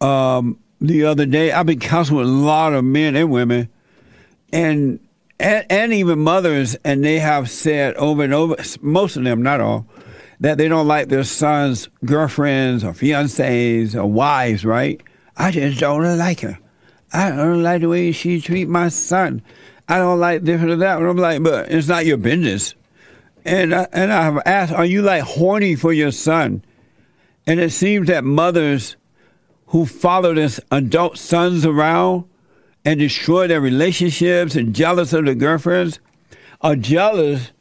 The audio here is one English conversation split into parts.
um, the other day. I've been counseling with a lot of men and women, and, and and even mothers, and they have said over and over, most of them, not all, that they don't like their sons' girlfriends or fiancées or wives. Right? I just don't like her. I don't like the way she treat my son. I don't like this or that. And I'm like, but it's not your business. And I, and I've asked, are you like horny for your son? And it seems that mothers who follow their adult sons around and destroy their relationships and jealous of their girlfriends are jealous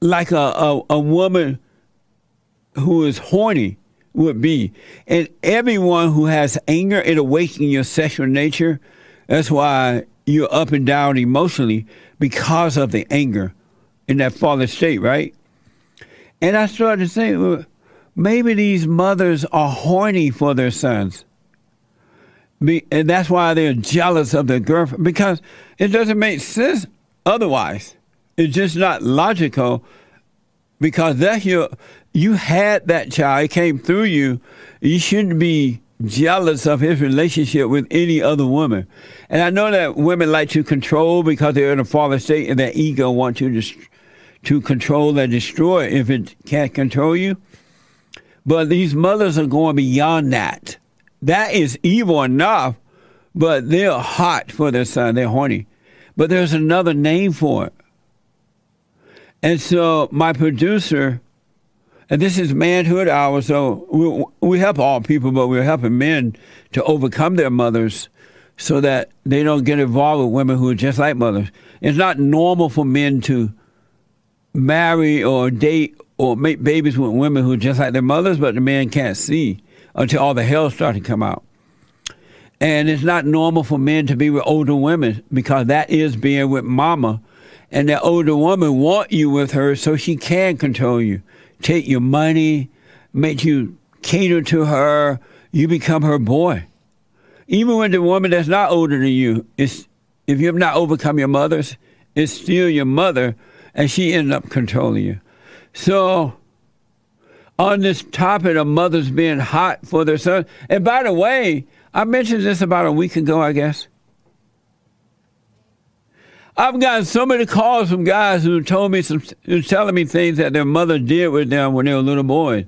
like a, a, a woman who is horny would be. And everyone who has anger, it awakens your sexual nature. That's why you're up and down emotionally because of the anger in that fallen state, right? And I started to think, well, maybe these mothers are horny for their sons. Be, and that's why they're jealous of their girlfriend because it doesn't make sense otherwise. It's just not logical because that's your you had that child, it came through you. You shouldn't be jealous of his relationship with any other woman. And I know that women like to control because they're in a fallen state and their ego wants you to, to control and destroy if it can't control you. But these mothers are going beyond that. That is evil enough, but they're hot for their son. They're horny. But there's another name for it. And so my producer, and this is manhood hour, so we, we help all people, but we're helping men to overcome their mothers so that they don't get involved with women who are just like mothers. It's not normal for men to marry or date or make babies with women who are just like their mothers, but the man can't see until all the hell starts to come out. And it's not normal for men to be with older women because that is being with mama and that older woman want you with her so she can control you, take your money, make you cater to her. You become her boy. Even when the woman that's not older than you is, if you have not overcome your mother's, it's still your mother, and she ends up controlling you. So, on this topic of mothers being hot for their son, and by the way, I mentioned this about a week ago, I guess. I've gotten so many calls from guys who told me some, who telling me things that their mother did with them when they were little boys.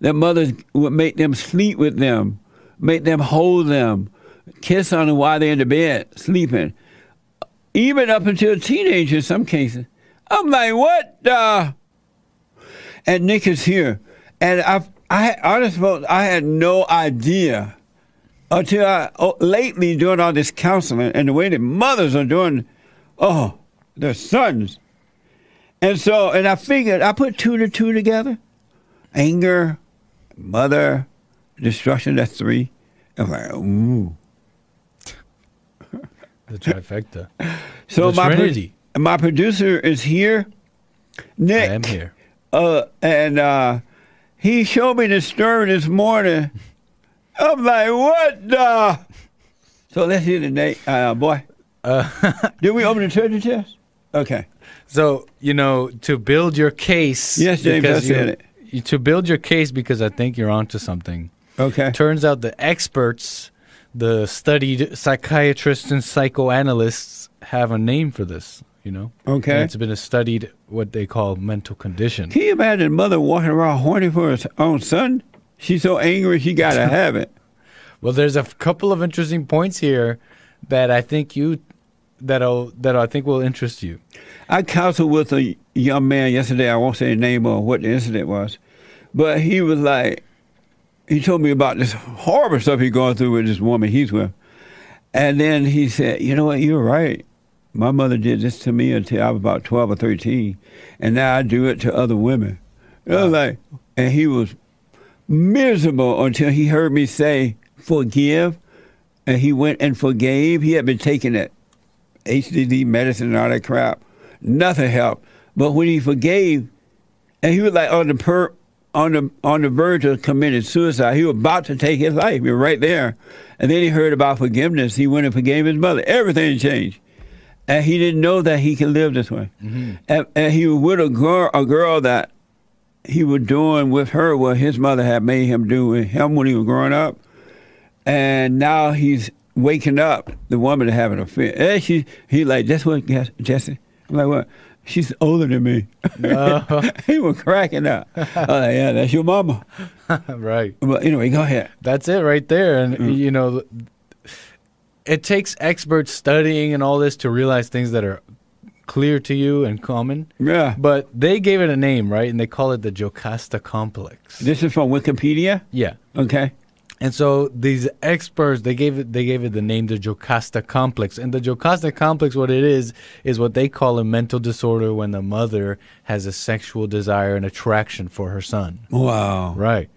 Their mothers would make them sleep with them, make them hold them, kiss on them while they're in the bed sleeping, even up until a teenager in some cases. I'm like, what? And Nick is here, and I've I honestly I had no idea until I oh, lately doing all this counseling and the way the mothers are doing Oh, their sons. And so, and I figured, I put two to two together anger, mother, destruction, that's three. I'm like, ooh. The trifecta. So the my, Pro- my producer is here, Nick. I am here. Uh, and uh, he showed me the story this morning. I'm like, what the? So let's hear the name, uh, boy. Uh, Did we open the treasure chest? Okay. so you know to build your case. Yes, James, because I said you- it. you- To build your case, because I think you're onto something. Okay. Turns out the experts, the studied psychiatrists and psychoanalysts, have a name for this. You know. Okay. And it's been a studied what they call mental condition. Can you imagine mother walking around horny for her own son? She's so angry she gotta have it. Well, there's a couple of interesting points here that I think you that'll that I think will interest you. I counseled with a young man yesterday. I won't say his name or what the incident was, but he was like, he told me about this horrible stuff he's going through with this woman he's with, and then he said, "You know what? You're right. My mother did this to me until I was about twelve or thirteen, and now I do it to other women." Was like, and he was miserable until he heard me say, "Forgive," and he went and forgave. He had been taking that HDD medicine and all that crap. Nothing helped. But when he forgave, and he was like on the per, on the on the verge of committing suicide, he was about to take his life. He was right there, and then he heard about forgiveness. He went and forgave his mother. Everything changed, and he didn't know that he could live this way. And, and he was with a girl, a girl that he was doing with her what his mother had made him do with him when he was growing up, and now he's waking up the woman to have an affair. And she, he like, that's what Jesse. I'm like, what? She's older than me. He was cracking up. Like, yeah, that's your mama. right. But anyway, go ahead. That's it right there. And, Mm. you know, it takes experts studying and all this to realize things that are clear to you and common. Yeah. But they gave it a name, right? And they call it the Jocasta complex. This is from Wikipedia. Yeah. Okay. And so these experts, they gave it they gave it the name the Jocasta complex. And the Jocasta complex, what it is, is what they call a mental disorder when the mother has a sexual desire and attraction for her son. Wow. Right.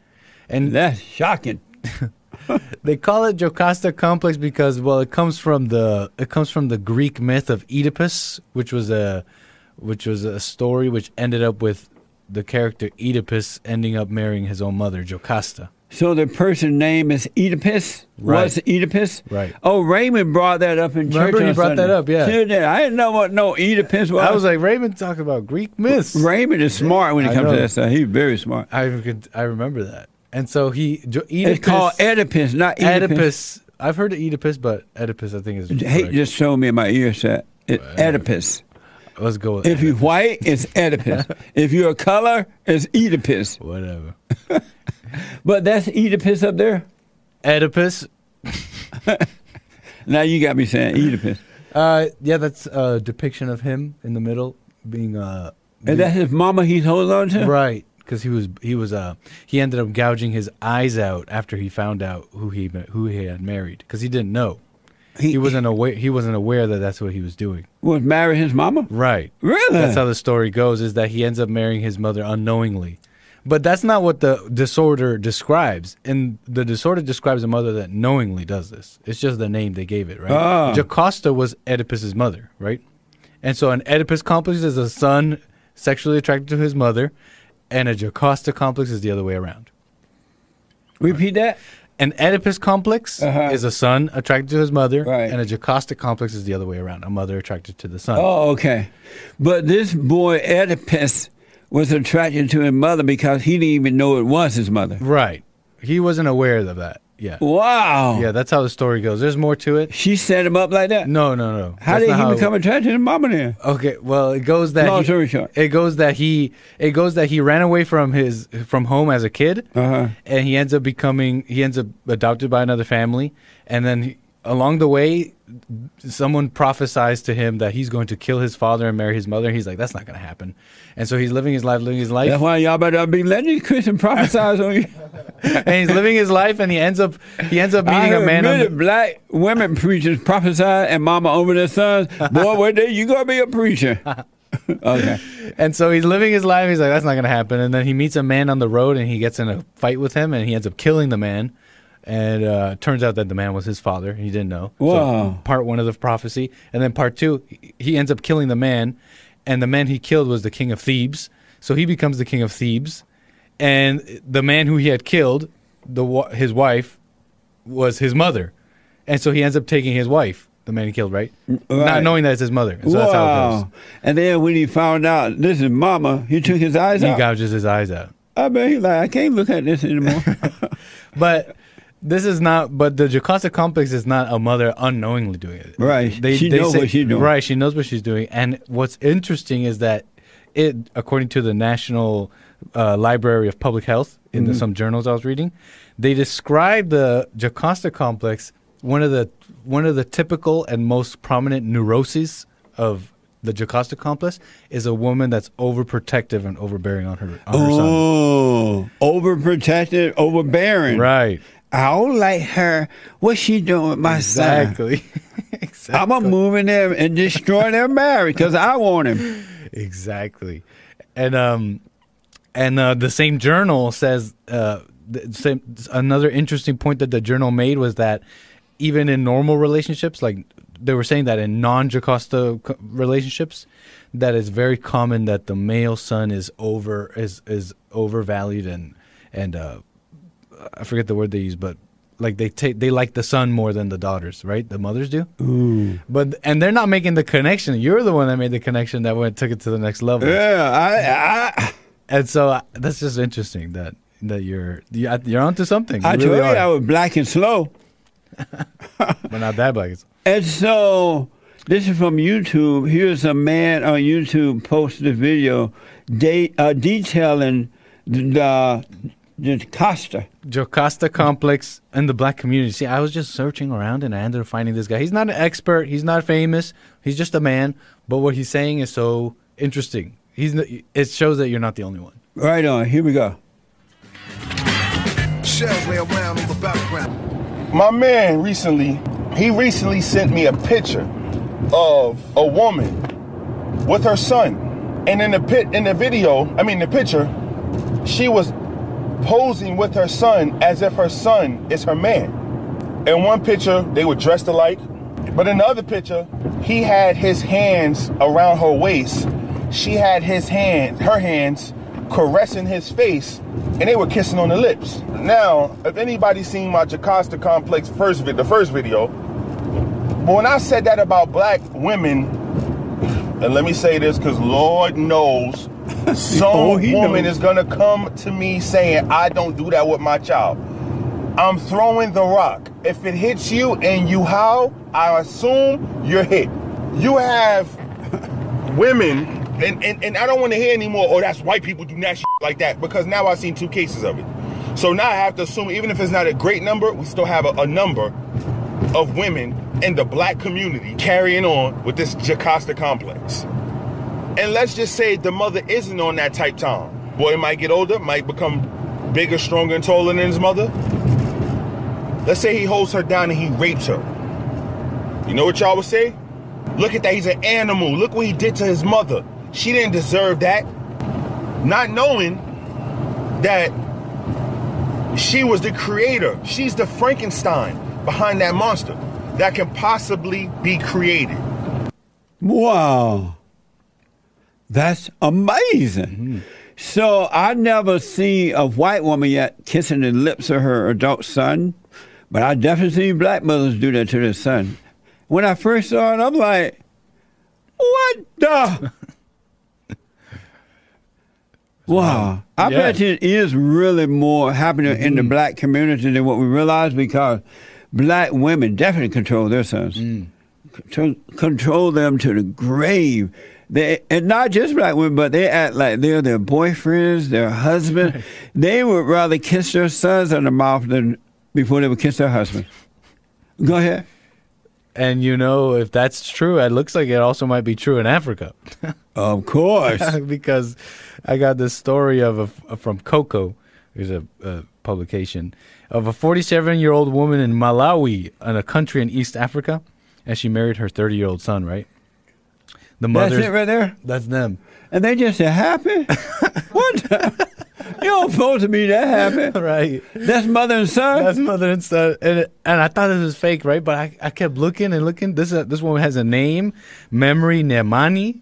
And That's shocking. they call it Jocasta complex because well it comes from the it comes from the Greek myth of Oedipus, which was a which was a story which ended up with the character Oedipus ending up marrying his own mother, Jocasta. So the person's name is Oedipus. Right. Was Oedipus? Right. Oh, Raymond brought that up in Remember church. he on brought that up, yeah. Sure did. I didn't know what no Oedipus was. I was like, Raymond talking about Greek myths. Raymond is smart when it I comes to that stuff. He's very smart. I could, I remember that. And so he jo- Oedipus, It's called Oedipus, not Oedipus. Oedipus. I've heard of Oedipus, but Oedipus I think is correct. just showed me in my ear set. Oedipus. Let's go with If you're Oedipus. white, it's Oedipus. if you're a color, it's Oedipus. whatever. But that's Oedipus up there. Oedipus. Now you got me saying Oedipus. Uh, yeah, that's a depiction of him in the middle being uh, And that's his mama he's holding on to? right because he was he was uh he ended up gouging his eyes out after he found out who he who he had married because he didn't know he wasn't aware he wasn't aware that that's what he was doing was married his mama? right Really? That's how the story goes is that he ends up marrying his mother unknowingly. But that's not what the disorder describes. And the disorder describes a mother that knowingly does this. It's just the name they gave it, right? Ah. Jocasta was Oedipus's mother, right? And so an Oedipus complex is a son sexually attracted to his mother, and a Jocasta complex is the other way around. Repeat that? An Oedipus complex Uh-huh. is a son attracted to his mother, Right. and a Jocasta complex is the other way around, a mother attracted to the son. Oh, okay. But this boy Oedipus was attracted to his mother because he didn't even know it was his mother. Right. He wasn't aware of that. Yeah. Wow. Yeah, that's how the story goes. There's more to it. She set him up like that? No, no, no. How That's did not he become attracted to his mama then? Okay, well, it goes that Long he, story short. it goes that he it goes that he ran away from his from home as a kid, Uh-huh. and he ends up becoming he ends up adopted by another family, and then he, along the way, someone prophesies to him that he's going to kill his father and marry his mother. He's like, that's not going to happen, and so he's living his life, living his life, That's why y'all better be letting these Christian prophesize on you. and he's living his life, and he ends up he ends up meeting a man. on many the- black women preachers prophesy and mama over their sons. Boy, one day you gonna be a preacher. okay. And so he's living his life. He's like, that's not going to happen. And then he meets a man on the road and he gets in a fight with him and he ends up killing the man. And uh, turns out that the man was his father. He didn't know. So, Wow. part one of the prophecy. And then part two, he- ends up killing the man. And the man he killed was the king of Thebes. So he becomes the king of Thebes. And the man who he had killed, the his wife, was his mother. And so he ends up taking his wife, the man he killed, right? Not knowing that it's his mother. And so that's how it goes. wow. And then when he found out this is mama, he took his eyes He out. He gouges his eyes out. I he's like, I can't look at this anymore. But this is not. But the Jocasta complex is not a mother unknowingly doing it. Right. She knows what she's doing. Right. She knows what she's doing. And what's interesting is that it, according to the National uh, Library of Public Health, in Mm-hmm. the, some journals I was reading, they describe the Jocasta complex one of the one of the typical and most prominent neuroses of the Jocasta complex is a woman that's overprotective and overbearing on her on her son. oh, overprotected, overbearing. Right. I don't like her. What's she doing with my son? Exactly. exactly. I'm gonna move in there and destroy their marriage because I want him. exactly. And um, and uh, the same journal says uh, the same another interesting point that the journal made was that even in normal relationships, like they were saying that in non-Jocasta relationships, that it's very common that the male son is over is is overvalued and and uh, I forget the word they use, but like they take they like the son more than the daughters, right? The mothers do. Ooh. But and they're not making the connection. You're the one that made the connection that went took it to the next level. Yeah, I, I, and so uh, that's just interesting that that you're you- you're onto something. You I really told you. I was black and slow. but not that black. And so this is from YouTube. Here's a man on YouTube posted a video de- uh, detailing the, the, the Jocasta complex in the black community. See, I was just searching around and I ended up finding this guy. He's not an expert. He's not famous. He's just a man. But what he's saying is so interesting. He's it shows that you're not the only one. Right on. Here we go. Shells lay around on the battleground. My man recently, he recently sent me a picture of a woman with her son. And in the pit in the video, I mean the picture, she was posing with her son as if her son is her man. In one picture, they were dressed alike, but in the other picture, he had his hands around her waist. She had his hand, her hands caressing his face, and they were kissing on the lips. Now, if anybody's seen my Jocasta Complex first vid, the first video, but when I said that about black women, and let me say this because Lord knows some Oh, he woman knows. is gonna come to me saying I don't do that with my child. I'm throwing the rock. If it hits you and you howl, I assume you're hit. You have women, and, and, and I don't want to hear anymore, oh, that's white people do that shit like that, because now I've seen two cases of it. So now I have to assume, even if it's not a great number, we still have a, a number of women in the black community carrying on with this Jocasta complex. And let's just say the mother isn't on that type time. Boy might get older, might become bigger, stronger, and taller than his mother. Let's say he holds her down and he rapes her. You know what y'all would say? Look at that, he's an animal. Look what he did to his mother. She didn't deserve that. Not knowing that she was the creator. She's the Frankenstein behind that monster that can possibly be created. Wow. That's amazing. Mm-hmm. So I never see a white woman yet kissing the lips of her adult son, but I definitely see black mothers do that to their son. When I first saw it, I'm like, what the? wow. I Yeah. bet it is really more happening in the mm-hmm. black community than what we realize because black women definitely control their sons mm. to control them to the grave. They and not just black women, but they act like they're their boyfriends, their husband. they would rather kiss their sons on the mouth than before they would kiss their husband. Go ahead. And you know, if that's true, it looks like it also might be true in Africa. Of course. because I got this story of a, from Coco, there's a, a publication of a 47 year old woman in Malawi, in a country in East Africa, and she married her 30 year old son. Right, the That's mother. it right there. That's them. And they just say happy. what? you don't supposed to be that happy. Right. That's mother and son. That's mother and son, and and I thought this was fake, right? But I, I kept looking and looking. This uh, this woman has a name, Memory Nemani,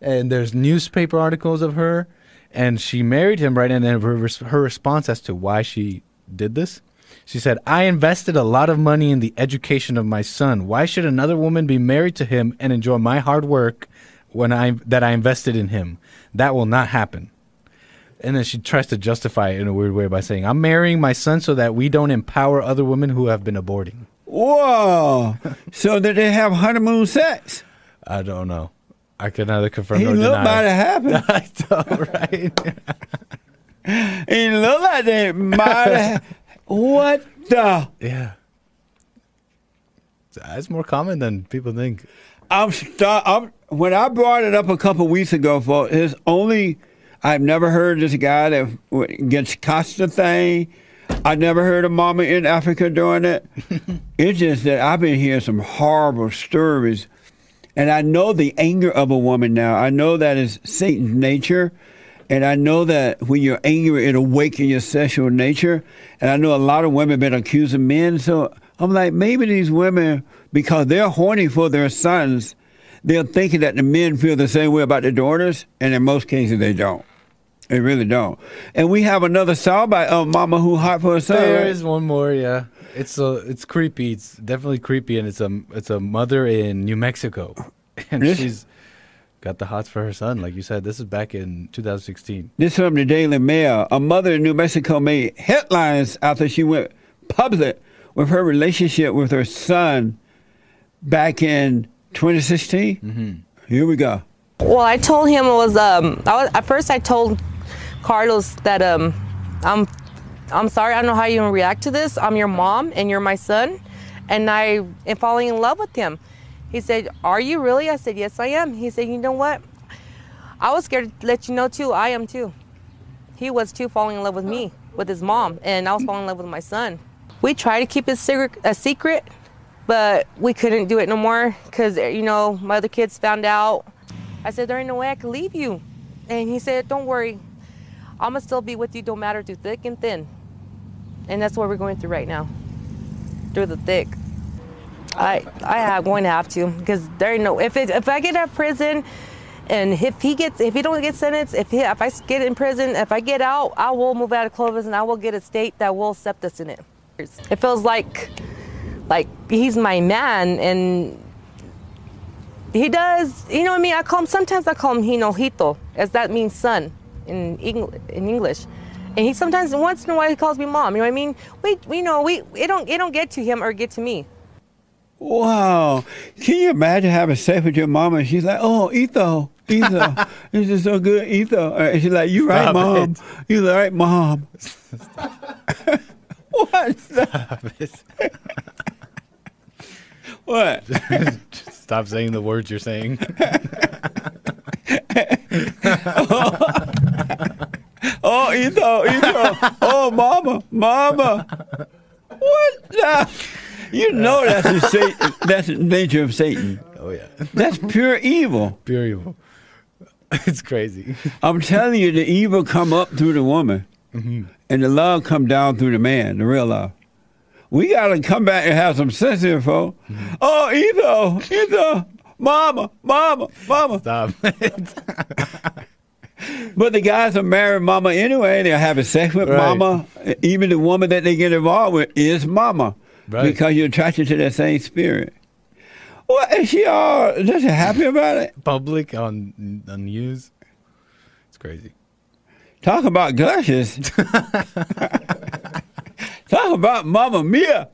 and there's newspaper articles of her, and she married him, right? And then her, her response as to why she did this, she said, "I invested a lot of money in the education of my son. Why should another woman be married to him and enjoy my hard work when I that I invested in him? That will not happen." And then she tries to justify it in a weird way by saying, I'm marrying my son so that we don't empower other women who have been aborting. Whoa. so did they have honeymoon sex? I don't know. I can neither confirm nor deny. have happened. I know, right? He looked like they might have. What the? yeah. It's more common than people think. I'm, st- I'm when I brought it up a couple weeks ago, for his only, I've never heard this guy that gets Costa thing. I never heard of Mama in Africa doing it. it's just that I've been hearing some horrible stories, and I know the anger of a woman now. I know that is Satan's nature, and I know that when you're angry, it awakens your sexual nature. And I know a lot of women been accusing men, so I'm like, maybe these women, because they're horny for their sons, they're thinking that the men feel the same way about their daughters, and in most cases they don't. They really don't. And we have another song by of Mama Who Hot for a Son. There right? is one more, yeah. It's a, it's creepy. It's definitely creepy, and it's a, it's a mother in New Mexico, and Yes. she's, got the hots for her son. Like you said, this is back in 2016. This from the Daily Mail. A mother in New Mexico made headlines after she went public with her relationship with her son back in 2016. Mm-hmm. Here we go. Well, I told him it was um. I was, at first, I told Carlos that um, I'm, I'm sorry. I don't know how you react to this. I'm your mom and you're my son, and I am falling in love with him. He said, "Are you really?" I said, "Yes, I am." He said, "You know what? I was scared to let you know too. I am too. He was too falling in love with me, with his mom, and I was falling in love with my son. We tried to keep it a secret, but we couldn't do it no more because eh, you know my other kids found out. I said, "There ain't no way I could leave you," and he said, "Don't worry, I'm gonna still be with you, don't matter through thick and thin." And that's what we're going through right now, through the thick. I I am going to have to because there ain't no if it, if I get out of prison, and if he gets if he don't get sentenced, if he, if I get in prison, if I get out, I will move out of Clovis and I will get a state that will accept us in it. It feels like like he's my man and he does you know what I mean I call him sometimes I call him Hinojito as that means son in Eng- in English. And he sometimes once in a while he calls me mom. You know what I mean? We we know we it don't it don't get to him or get to me. Wow. Can you imagine having sex with your mama and she's like, oh, Etho, Etho, this is so good, Etho. Uh, and she's like, you right, mom. it. You right, mom. what? Stop it. What? Stop saying the words you're saying. Oh, Etho, Etho. Oh, mama, mama. What? the- You know that's the Satan, that's the nature of Satan. Oh yeah, That's pure evil. pure evil. It's crazy. I'm telling you, the evil come up through the woman, Mm-hmm. and the love come down through the man, the real love. We gotta come back and have some sense here, folks. Mm-hmm. Oh, Etho, Etho, mama, mama, mama. Stop. But the guys are married mama anyway. They're having sex with Right. mama. Even the woman that they get involved with is mama. Right. Because you're attracted to that same spirit. Well, is she all just happy about it? Public on on news. It's crazy. Talk about gushes. Talk about Mama Mia.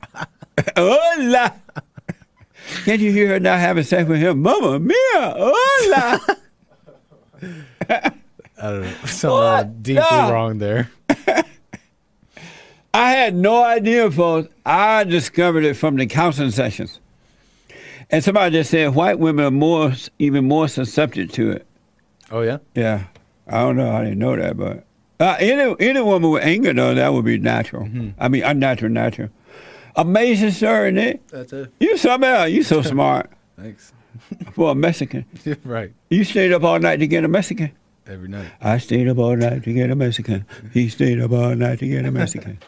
Oh, Hola. Can't you hear her now having sex with him? Mama Mia. Oh, Hola. I don't know. Something deeply No. wrong there. I had no idea, folks. I discovered it from the counseling sessions. And somebody just said white women are more, even more susceptible to it. Oh yeah. Yeah. I don't know. I didn't know that, but uh, any any woman with anger though, that would be natural. I mean, unnatural, natural. Amazing story, Nick. That's it. You else. You so smart Thanks. for a Mexican. right. You stayed up all night to get a Mexican. Every night. I stayed up all night to get a Mexican. He stayed up all night to get a Mexican.